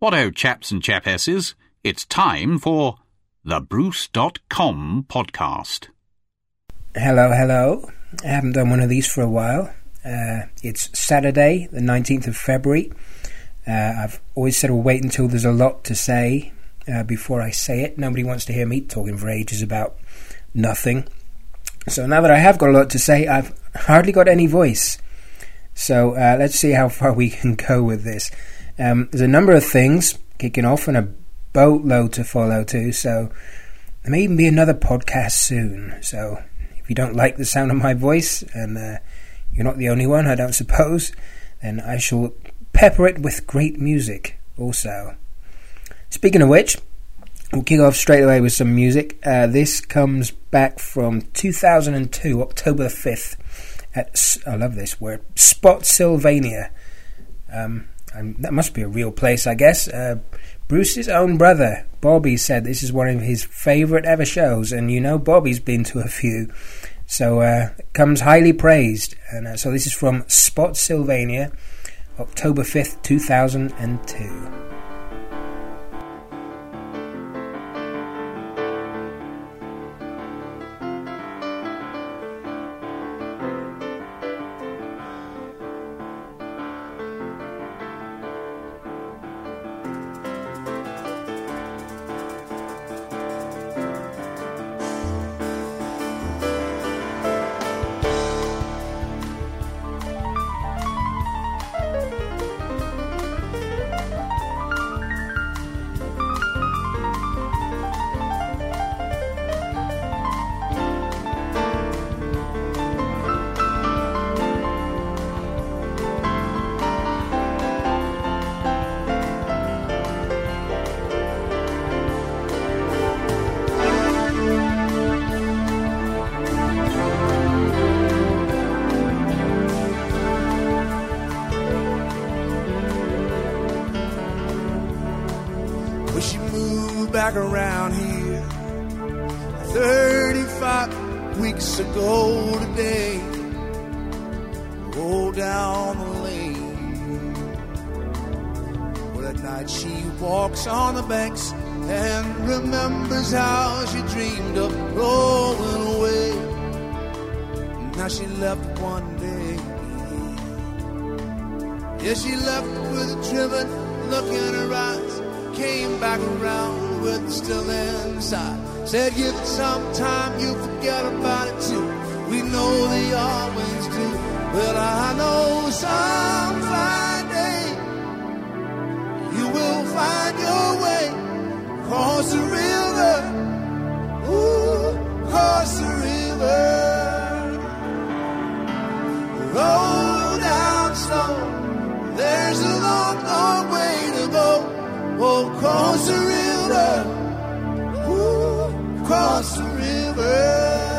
What chaps and chapesses? It's time for the Bruuuce.com podcast. Hello, hello. I haven't done one of these for a while. Uh, it's Saturday, the 19th of February. Uh, I've always said we'll wait until there's a lot to say uh, before I say it. Nobody wants to hear me talking for ages about nothing. So now that I have got a lot to say, I've hardly got any voice. So uh, let's see how far we can go with this. Um, there's a number of things kicking off and a boatload to follow too. So there may even be another podcast soon. So if you don't like the sound of my voice, and uh, you're not the only one, I don't suppose, then I shall pepper it with great music also. Speaking of which, we'll kick off straight away with some music. Uh, this comes back from 2002, October 5th. At, I love this word, Spotsylvania. Um, that must be a real place, I guess. Uh, Bruce's own brother, Bobby, said this is one of his favourite ever shows, and you know Bobby's been to a few. So uh, it comes highly praised. And uh, so this is from Spotsylvania, October 5th, 2002. A driven look in her eyes. Came back around with still inside. Said give it some time, you forget about it too. We know they always do. But I know some fine day you will find your way across the river. Ooh, across the river. Roll down slow. There's a long, long way to go. Oh, across the river ooh, across the river.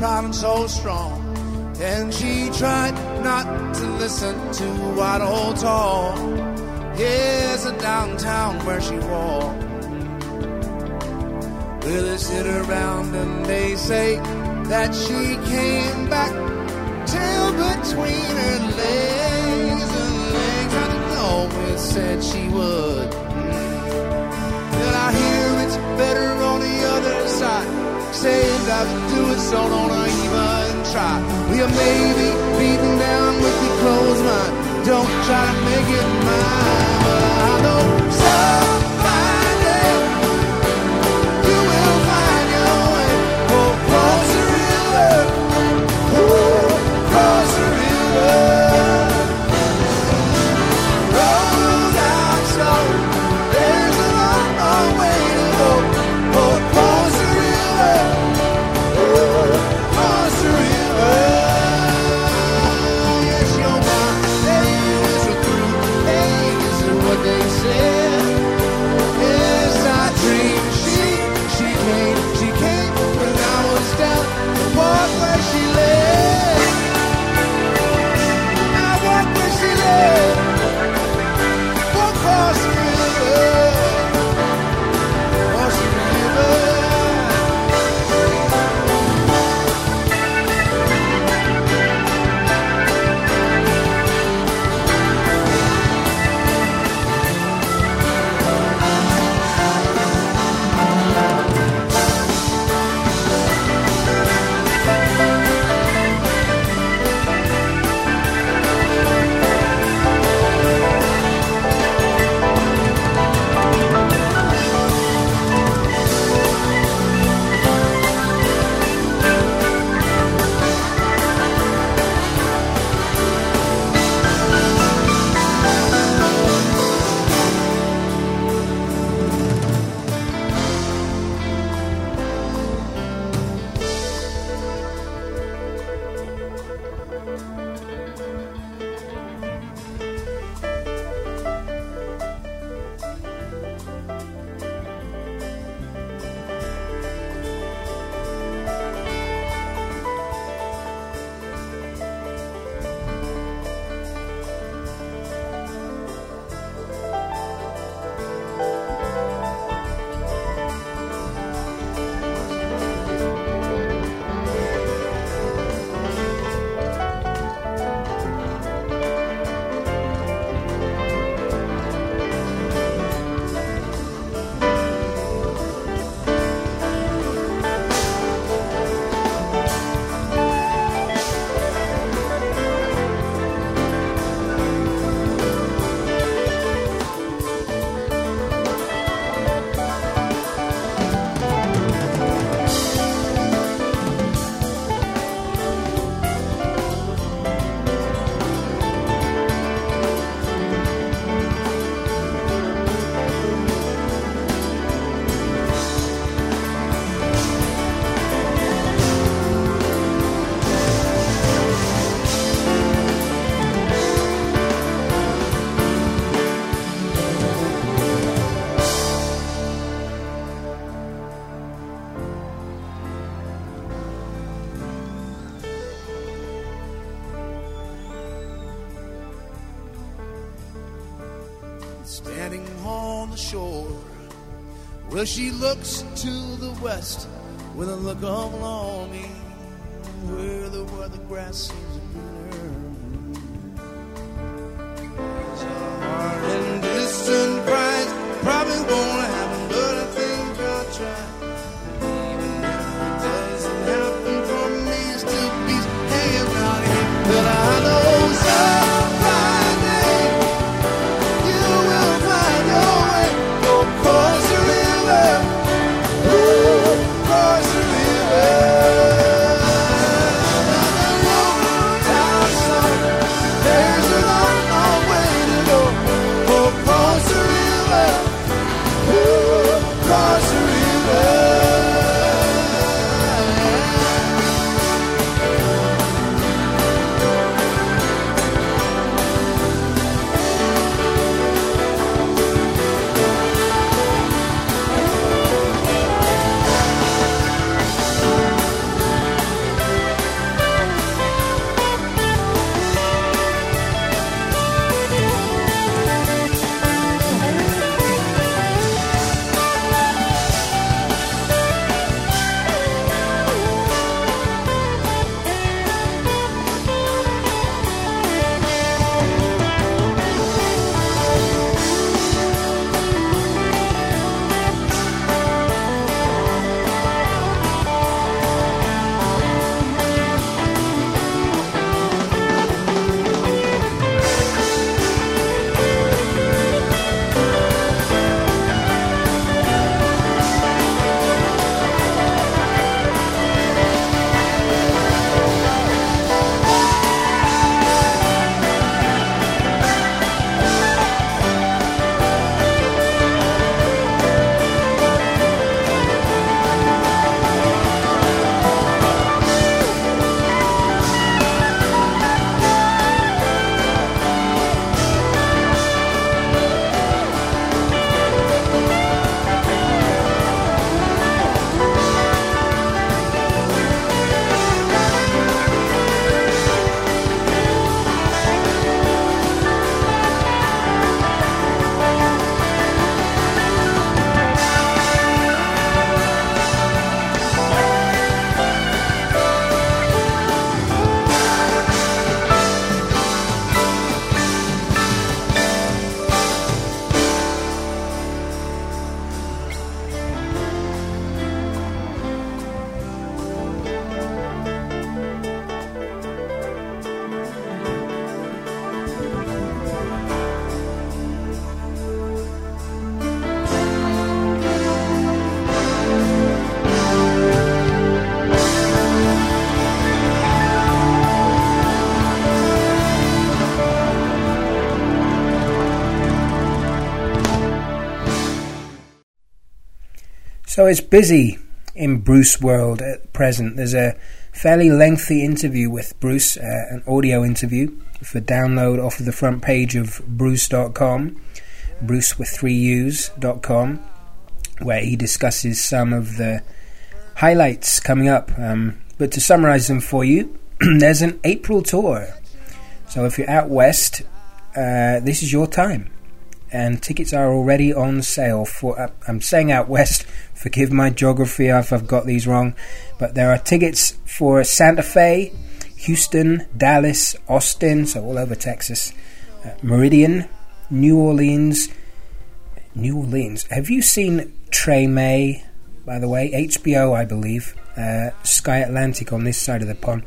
Proud and so strong. And she tried not to listen to what old tall. Here's a downtown where she walked. Well, they sit around and they say that she came back, tail between her legs and legs. I didn't always said she would. I would do it, so don't I even try. We are maybe beaten down with your closed mind. Don't try to make it mine. I know Well, she looks to the west with a look of longing, So it's busy in Bruce World at present. There's a fairly lengthy interview with Bruce, uh, an audio interview for download off of the front page of Bruuuce.com, Bruce with three U's.com, where he discusses some of the highlights coming up. Um, but to summarize them for you, there's an April tour. So if you're out west, uh, this is your time. And tickets are already on sale for. Uh, I'm saying out west. Forgive my geography if I've got these wrong, but there are tickets for Santa Fe, Houston, Dallas, Austin, so all over Texas, uh, Meridian, New Orleans. New Orleans. Have you seen Treme? By the way, HBO, I believe. Uh, Sky Atlantic on this side of the pond.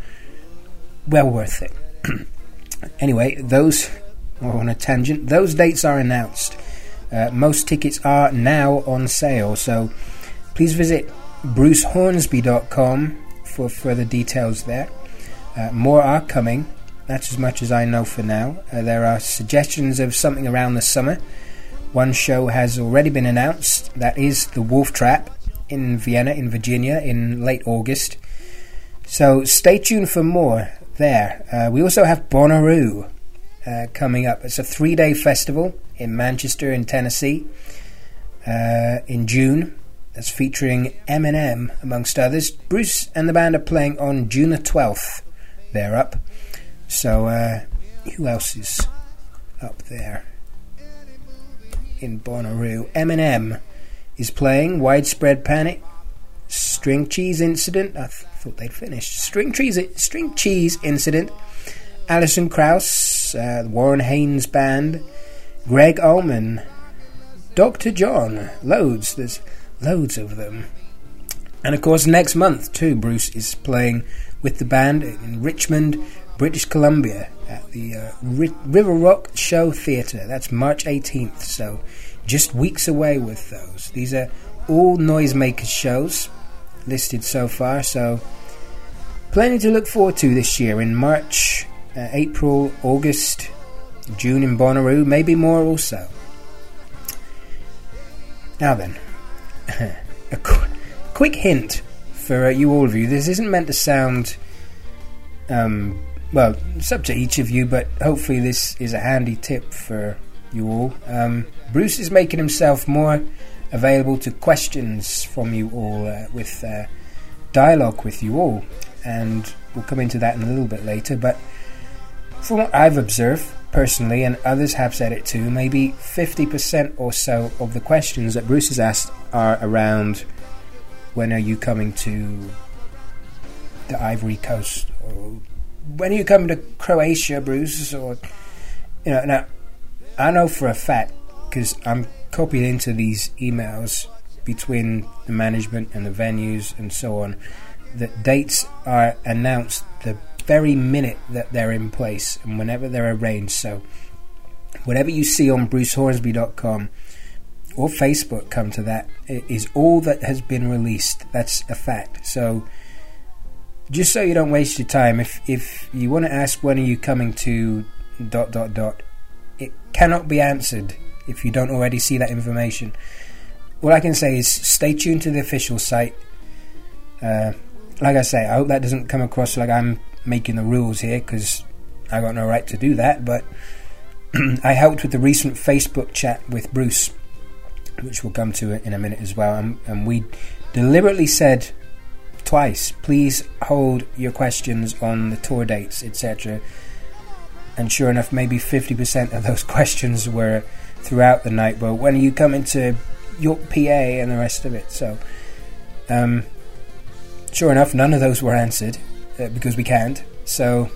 Well worth it. anyway, those or on a tangent. Those dates are announced. Uh, most tickets are now on sale, so please visit brucehornsby.com for further details there. Uh, more are coming. That's as much as I know for now. Uh, there are suggestions of something around the summer. One show has already been announced. That is The Wolf Trap in Vienna, in Virginia, in late August. So stay tuned for more there. Uh, we also have Bonnaroo uh, coming up. It's a three day festival in Manchester, in Tennessee, uh, in June. That's featuring Eminem, amongst others. Bruce and the band are playing on June the 12th. They're up. So, uh, who else is up there? In Bonnaroo. Eminem is playing Widespread Panic, String Cheese Incident. I th- thought they'd finished. String Cheese, String Cheese Incident. Alison Krauss, uh, Warren Haynes Band, Gregg Allman, Dr. John, loads, there's loads of them. And of course, next month too, Bruce is playing with the band in Richmond, British Columbia at the uh, River Rock Show Theatre. That's March 18th, so just weeks away with those. These are all Noisemakers shows listed so far, so plenty to look forward to this year. In March, uh, April, August, June in Bonnaroo, maybe more also. Now then, a qu- quick hint for uh, you all of you. This isn't meant to sound, um, well, it's up to each of you, but hopefully this is a handy tip for you all. Um, Bruce is making himself more available to questions from you all uh, with uh, dialogue with you all, and we'll come into that in a little bit later, but from what I've observed personally, and others have said it too, maybe 50% or so of the questions that Bruce has asked are around when are you coming to the Ivory Coast? Or when are you coming to Croatia, Bruce? Or, you know, now, I know for a fact, because I'm copied into these emails between the management and the venues and so on, that dates are announced the very minute that they're in place and whenever they're arranged. So, whatever you see on brucehornsby.com or Facebook, come to that, is all that has been released. That's a fact. So, just so you don't waste your time, if if you want to ask when are you coming to dot dot dot, it cannot be answered if you don't already see that information. All I can say is stay tuned to the official site. Uh, like I say, I hope that doesn't come across like I'm making the rules here because I got no right to do that. But I helped with the recent Facebook chat with Bruce, which we'll come to in a minute as well. And, and we deliberately said twice, please hold your questions on the tour dates, etc. And sure enough, maybe 50% of those questions were throughout the night. But when you come into York, PA, and the rest of it, so um, sure enough, none of those were answered uh, because we can't. So,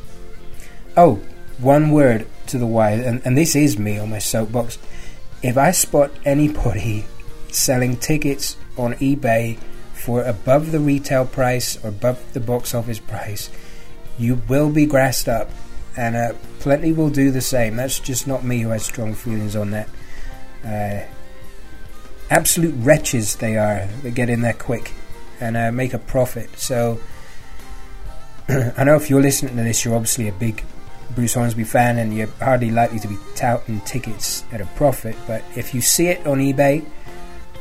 oh, one word to the wise, and, and this is me on my soapbox. If I spot anybody selling tickets on eBay for above the retail price or above the box office price, you will be grassed up, and uh, plenty will do the same. That's just not me who has strong feelings on that. Uh, absolute wretches they are. They get in there quick and uh, make a profit. So I know if you're listening to this, you're obviously a big Bruce Hornsby fan and you're hardly likely to be touting tickets at a profit. But if you see it on eBay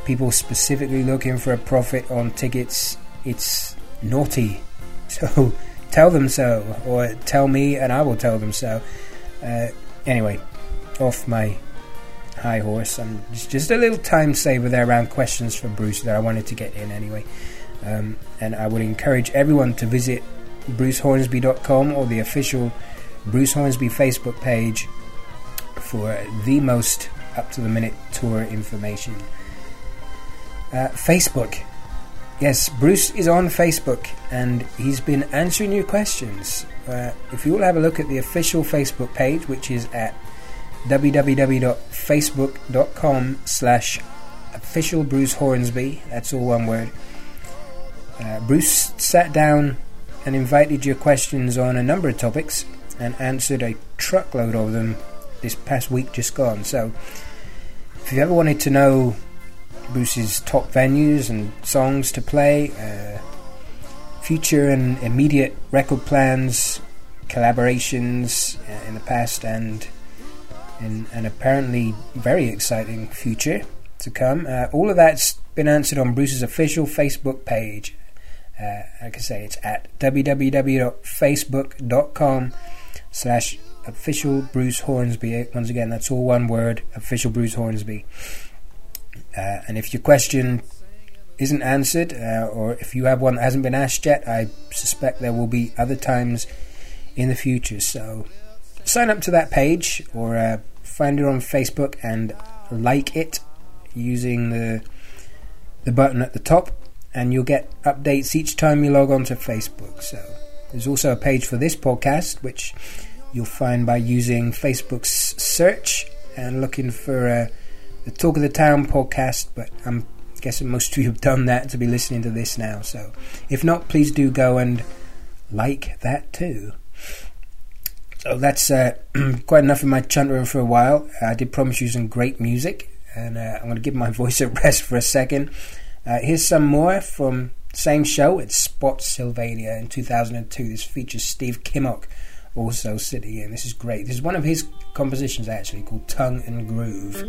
people specifically looking for a profit on tickets, it's naughty. So tell them so, or tell me and I will tell them so. Uh, anyway, off my high horse. I'm just, just a little time saver there around questions for Bruce that I wanted to get in anyway. Um, and I would encourage everyone to visit brucehornsby.com or the official Bruce Hornsby Facebook page for the most up to the minute tour information. Uh, Facebook. Yes, Bruce is on Facebook and he's been answering your questions. Uh, if you will have a look at the official Facebook page, which is at www.facebook.com slash official Bruce Hornsby, that's all one word. Uh, Bruce sat down and invited your questions on a number of topics and answered a truckload of them this past week just gone. So, if you ever wanted to know Bruce's top venues and songs to play, uh, future and immediate record plans, collaborations uh, in the past, and in an apparently very exciting future to come, uh, all of that's been answered on Bruce's official Facebook page. Uh, like I say, it's at www.facebook.com slash official Bruce Hornsby. Once again, that's all one word, official Bruce Hornsby. Uh, and if your question isn't answered, uh, or if you have one that hasn't been asked yet, I suspect there will be other times in the future. So sign up to that page or uh, find it on Facebook and like it using the the button at the top, and you'll get updates each time you log on to Facebook. So there's also a page for this podcast, which you'll find by using Facebook's search and looking for uh, the Talk of the Town podcast. But I'm guessing most of you have done that to be listening to this now. So if not, please do go and like that too. So that's uh, quite enough of my chuntering for a while. I did promise you some great music, and uh, I'm going to give my voice a rest for a second. Uh, here's some more from same show. It's Spotsylvania in 2002. This features Steve Kimock also sitting in. This is great. This is one of his compositions actually called Tongue and Groove.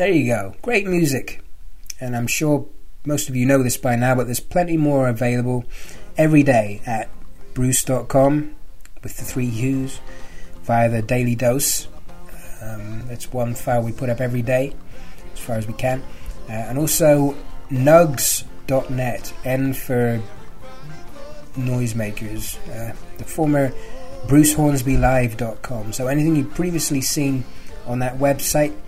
There you go. Great music. And I'm sure most of you know this by now, but there's plenty more available every day at bruuuce.com with the three U's via the daily dose. Um, that's one file we put up every day as far as we can. Uh, and also nugs.net, N for noisemakers, uh, the former brucehornsbylive.com. So anything you've previously seen on that website, it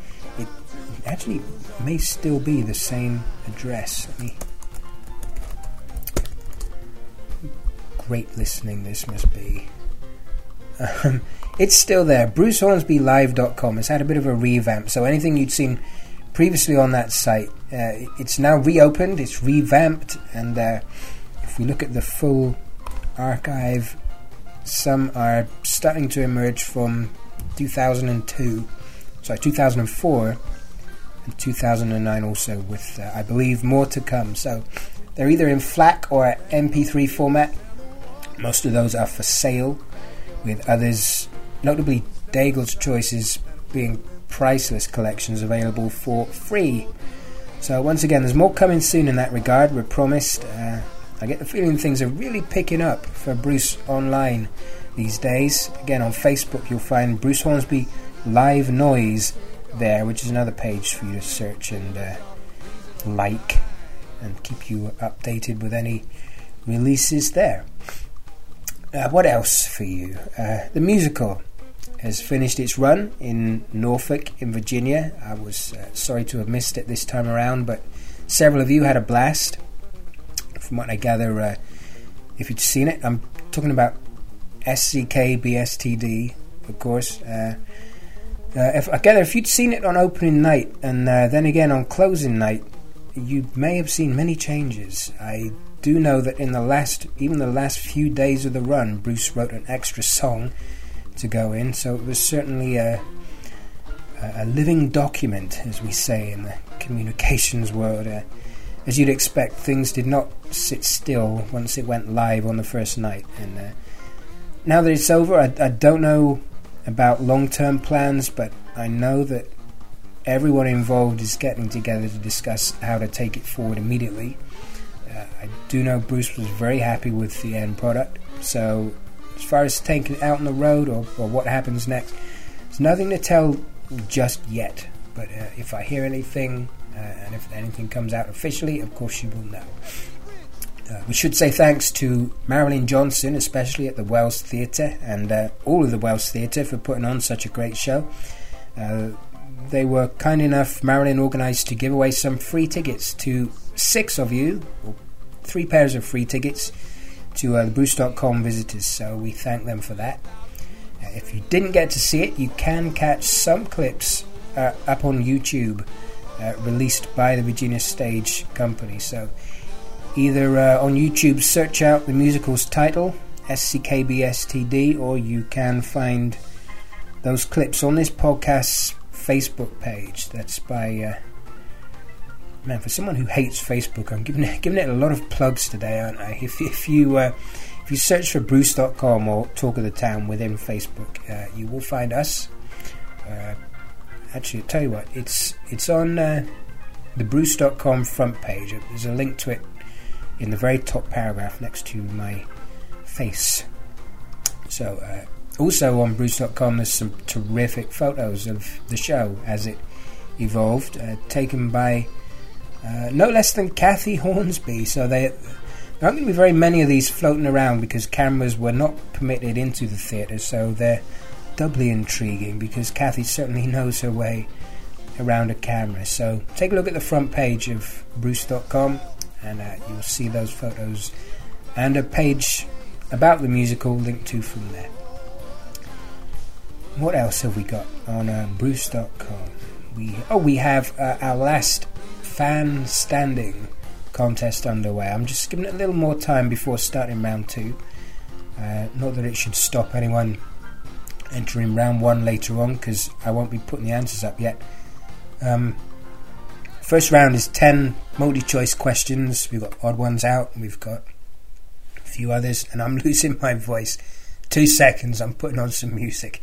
actually may still be the same address. Great listening this must be. Um, it's still there. BruceHornsbyLive.com. It's had a bit of a revamp, so anything you'd seen previously on that site, uh, it's now reopened, it's revamped, and uh, if we look at the full archive, some are starting to emerge from 2002, sorry, 2004, and 2009 also, with uh, I believe more to come. So they're either in FLAC or MP3 format. Most of those are for sale, with others, notably Daigle's choices, being priceless collections available for free. So once again, there's more coming soon in that regard. We're promised. Uh, I get the feeling things are really picking up for Bruce online these days. Again, on Facebook, you'll find Bruce Hornsby Live Noise there, which is another page for you to search and uh, like and keep you updated with any releases there. Uh, what else for you? Uh, the musical has finished its run in Norfolk, in Virginia. I was uh, sorry to have missed it this time around, but several of you had a blast. From what I gather, uh, if you'd seen it, I'm talking about SCKBSTD, of course. Uh, if, I gather if you'd seen it on opening night and uh, then again on closing night, you may have seen many changes. I do know that in the last, even the last few days of the run, Bruce wrote an extra song to go in, so it was certainly a, a living document, as we say in the communications world. Uh, as you'd expect, things did not sit still once it went live on the first night. And uh, now that it's over, I, I don't know about long term plans, but I know that everyone involved is getting together to discuss how to take it forward immediately. Uh, I do know Bruce was very happy with the end product, so as far as taking it out on the road or, or what happens next, there's nothing to tell just yet. But uh, if I hear anything, uh, and if anything comes out officially, of course you will know. Uh, we should say thanks to Marilyn Johnson, especially at the Wells Theatre, and uh, all of the Wells Theatre for putting on such a great show. Uh, they were kind enough, Marilyn organised to give away some free tickets to six of you, or three pairs of free tickets to uh, the Bruuuce.com visitors, so we thank them for that. Uh, if you didn't get to see it, you can catch some clips uh, up on YouTube released by the Virginia Stage Company. So either uh, on YouTube, search out the musical's title, SCKBSTD, or you can find those clips on this podcast's Facebook page. That's by. Uh, man, for someone who hates Facebook, I'm giving it, giving it a lot of plugs today, aren't I? If, if you uh, if you search for Bruuuce.com or Talk of the Town within Facebook, uh, you will find us. Uh, actually, I'll tell you what, it's it's on uh, the Bruuuce.com front page. There's a link to it in the very top paragraph next to my face. So, uh, also on Bruuuce.com, there's some terrific photos of the show as it evolved, uh, taken by uh, no less than Kathy Hornsby. So they, there aren't going to be very many of these floating around because cameras were not permitted into the theatre. So they're doubly intriguing because Kathy certainly knows her way around a camera. So take a look at the front page of Bruuuce.com and uh, you'll see those photos and a page about the musical linked to from there. What else have we got on uh, Bruuuce.com? We oh we have uh, our last fan standing contest underway. I'm just giving it a little more time before starting round two. Uh, not that it should stop anyone entering round one later on because I won't be putting the answers up yet. Um, first round is 10 multi choice questions. We've got odd ones out, we've got a few others, and I'm losing my voice. Two seconds, I'm putting on some music.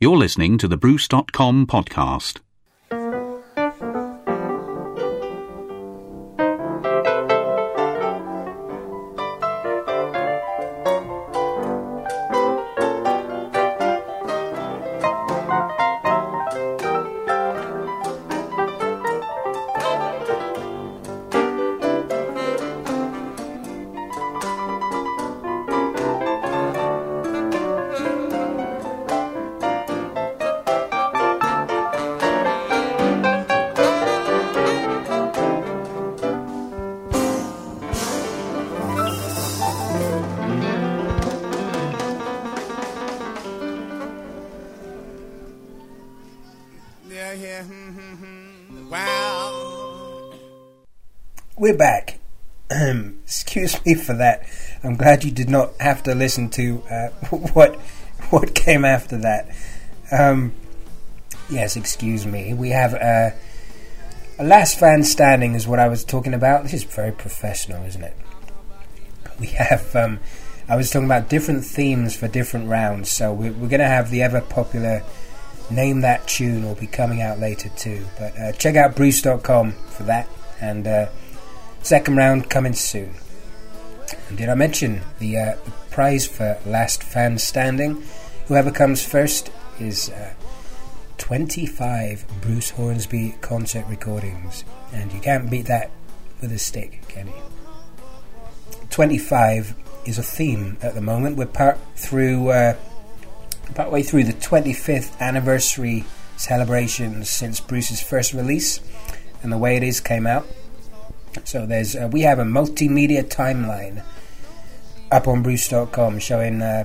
You're listening to the Bruuuce.com podcast. Excuse for that. I'm glad you did not have to listen to uh, what what came after that. Um, yes, excuse me. We have uh, a last fan standing, is what I was talking about. This is very professional, isn't it? We have. Um, I was talking about different themes for different rounds, so we're, we're going to have the ever popular Name That Tune will be coming out later too. But uh, check out Bruuuce.com for that, and uh, second round coming soon. Did I mention the, uh, prize for last fan standing? Whoever comes first is uh, 25 Bruce Hornsby concert recordings, and you can't beat that with a stick, can you? 25 is a theme at the moment. We're part through, uh, partway through the 25th anniversary celebrations since Bruce's first release, and the way it is came out. So there's uh, we have a multimedia timeline up on Bruuuce.com showing uh,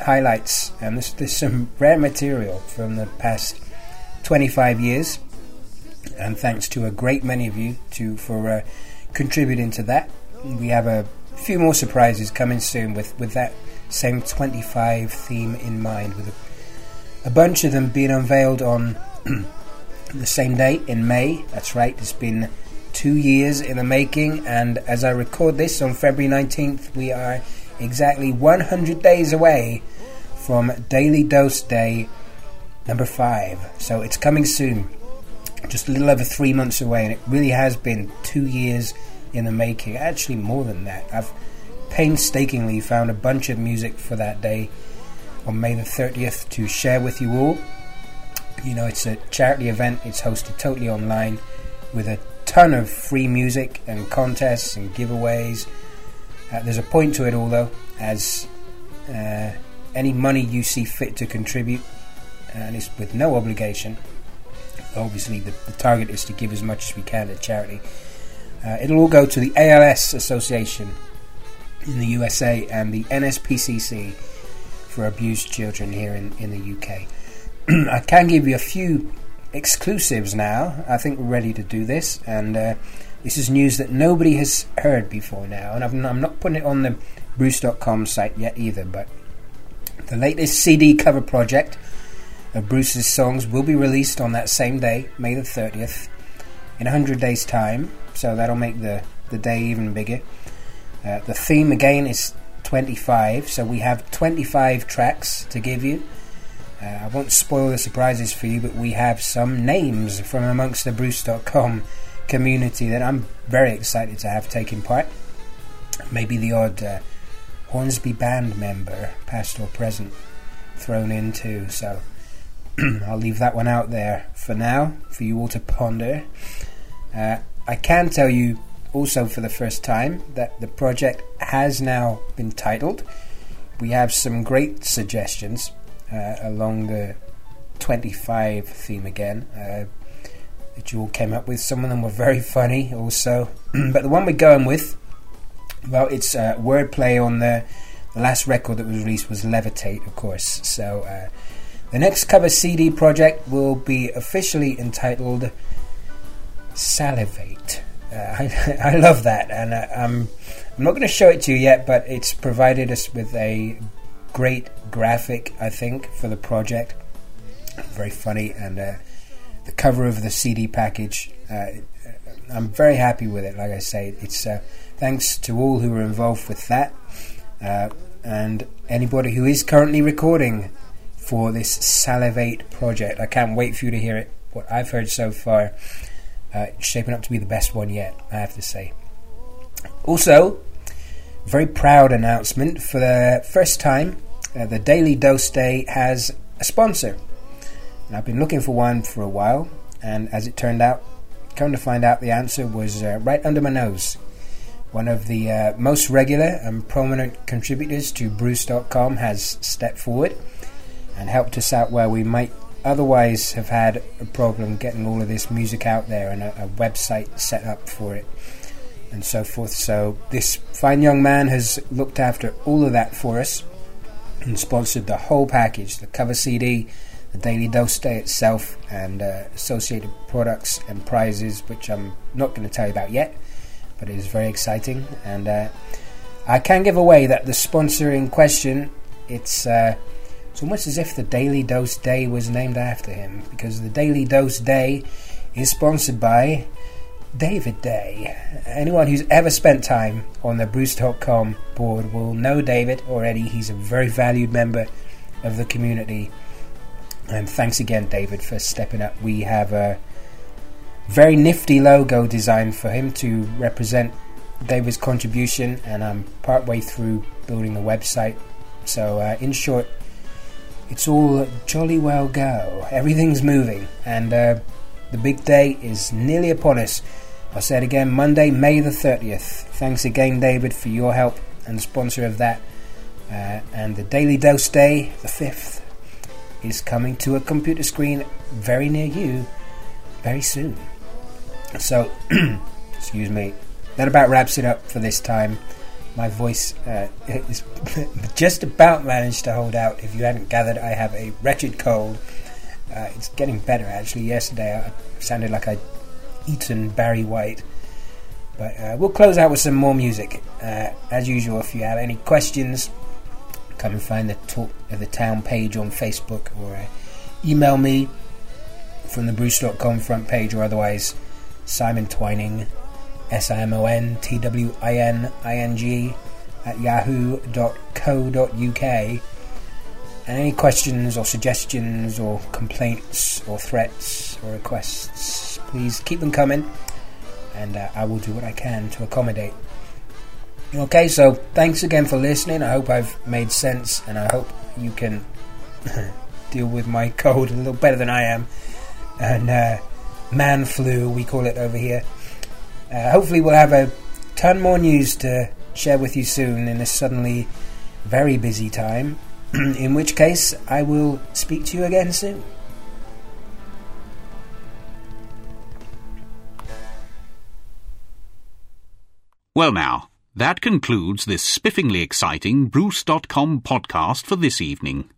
highlights, and there's, there's some rare material from the past 25 years. And thanks to a great many of you to for uh, contributing to that. We have a few more surprises coming soon with, with that same 25 theme in mind, with a, a bunch of them being unveiled on the same day in May. That's right, it's been two years in the making, and as I record this on February 19th, we are exactly 100 days away from Daily Dose Day number five. So it's coming soon, just a little over three months away, and it really has been two years in the making. Actually, more than that. I've painstakingly found a bunch of music for that day on May the 30th to share with you all. You know, it's a charity event, it's hosted totally online with a ton of free music and contests and giveaways. Uh, there's a point to it all, though, as uh, any money you see fit to contribute, and it's with no obligation. Obviously, the, the target is to give as much as we can to charity. Uh, it'll all go to the ALS Association in the USA and the NSPCC for abused children here in, in the UK. I can give you a few exclusives now. I think we're ready to do this, and uh, this is news that nobody has heard before now. And I'm, I'm not putting it on the Bruuuce.com site yet either, but the latest CD cover project of Bruce's songs will be released on that same day, May the 30th, in 100 days' time, so that'll make the, the day even bigger. Uh, the theme again is 25, so we have 25 tracks to give you. Uh, I won't spoil the surprises for you, but we have some names from amongst the Bruuuce.com community that I'm very excited to have taken part. Maybe the odd uh, Hornsby band member, past or present, thrown in too. So I'll leave that one out there for now for you all to ponder. Uh, I can tell you also for the first time that the project has now been titled. We have some great suggestions uh, along the 25 theme again uh, that you all came up with. Some of them were very funny also, but the one we're going with, well, it's uh, wordplay on the, the last record that was released was Levitate, of course. So uh, the next cover CD project will be officially entitled Salivate. Uh, I, I, love that, and uh, I'm not going to show it to you yet, but it's provided us with a great graphic, I think, for the project. Very funny, and uh, the cover of the CD package, uh, I'm very happy with it. Like I say, it's uh, thanks to all who were involved with that, uh, and anybody who is currently recording for this Salivate project. I can't wait for you to hear it. What I've heard so far uh, shaping up to be the best one yet, I have to say. Also, very proud announcement for the first time, uh, the Daily Dose Day has a sponsor. And I've been looking for one for a while, and as it turned out, come to find out the answer was uh, right under my nose. One of the uh, most regular and prominent contributors to Bruuuce.com has stepped forward and helped us out where we might otherwise have had a problem getting all of this music out there and a, a website set up for it and so forth. So this fine young man has looked after all of that for us and sponsored the whole package: the cover CD, the Daily Dose Day itself, and uh, associated products and prizes, which I'm not going to tell you about yet. but it is very exciting. And uh, I can give away that the sponsor in question, it's uh, it's almost as if the Daily Dose Day was named after him, because the Daily Dose Day is sponsored by David Day. Anyone who's ever spent time on the Bruuuce.com board will know David already. He's a very valued member of the community. And thanks again, David, for stepping up. We have a very nifty logo designed for him to represent David's contribution, and I'm partway through building the website. So, uh, in short, it's all jolly well go. Everything's moving, and uh, the big day is nearly upon us. I'll say it again Monday, May the 30th. Thanks again, David, for your help and sponsor of that. Uh, and the Daily Dose Day, the 5th, is coming to a computer screen very near you very soon. So, excuse me, that about wraps it up for this time. My voice uh, is just about managed to hold out. If you hadn't gathered, I have a wretched cold. Uh, it's getting better actually. Yesterday I sounded like I'd eaten Barry White. But uh, we'll close out with some more music. Uh, as usual, if you have any questions, come and find the talk of the town page on Facebook or uh, email me from the Bruuuce.com front page or otherwise Simon Twining, S I M O N T W I N I N G, at yahoo.co.uk. And any questions or suggestions or complaints or threats or requests, please keep them coming and uh, I will do what I can to accommodate. Okay, so thanks again for listening. I hope I've made sense and I hope you can deal with my cold a little better than I am. And, uh, man flu, we call it over here. Uh, hopefully, we'll have a ton more news to share with you soon in this suddenly very busy time. in which case, I will speak to you again soon. Well, now, that concludes this spiffingly exciting Bruuuce.com podcast for this evening.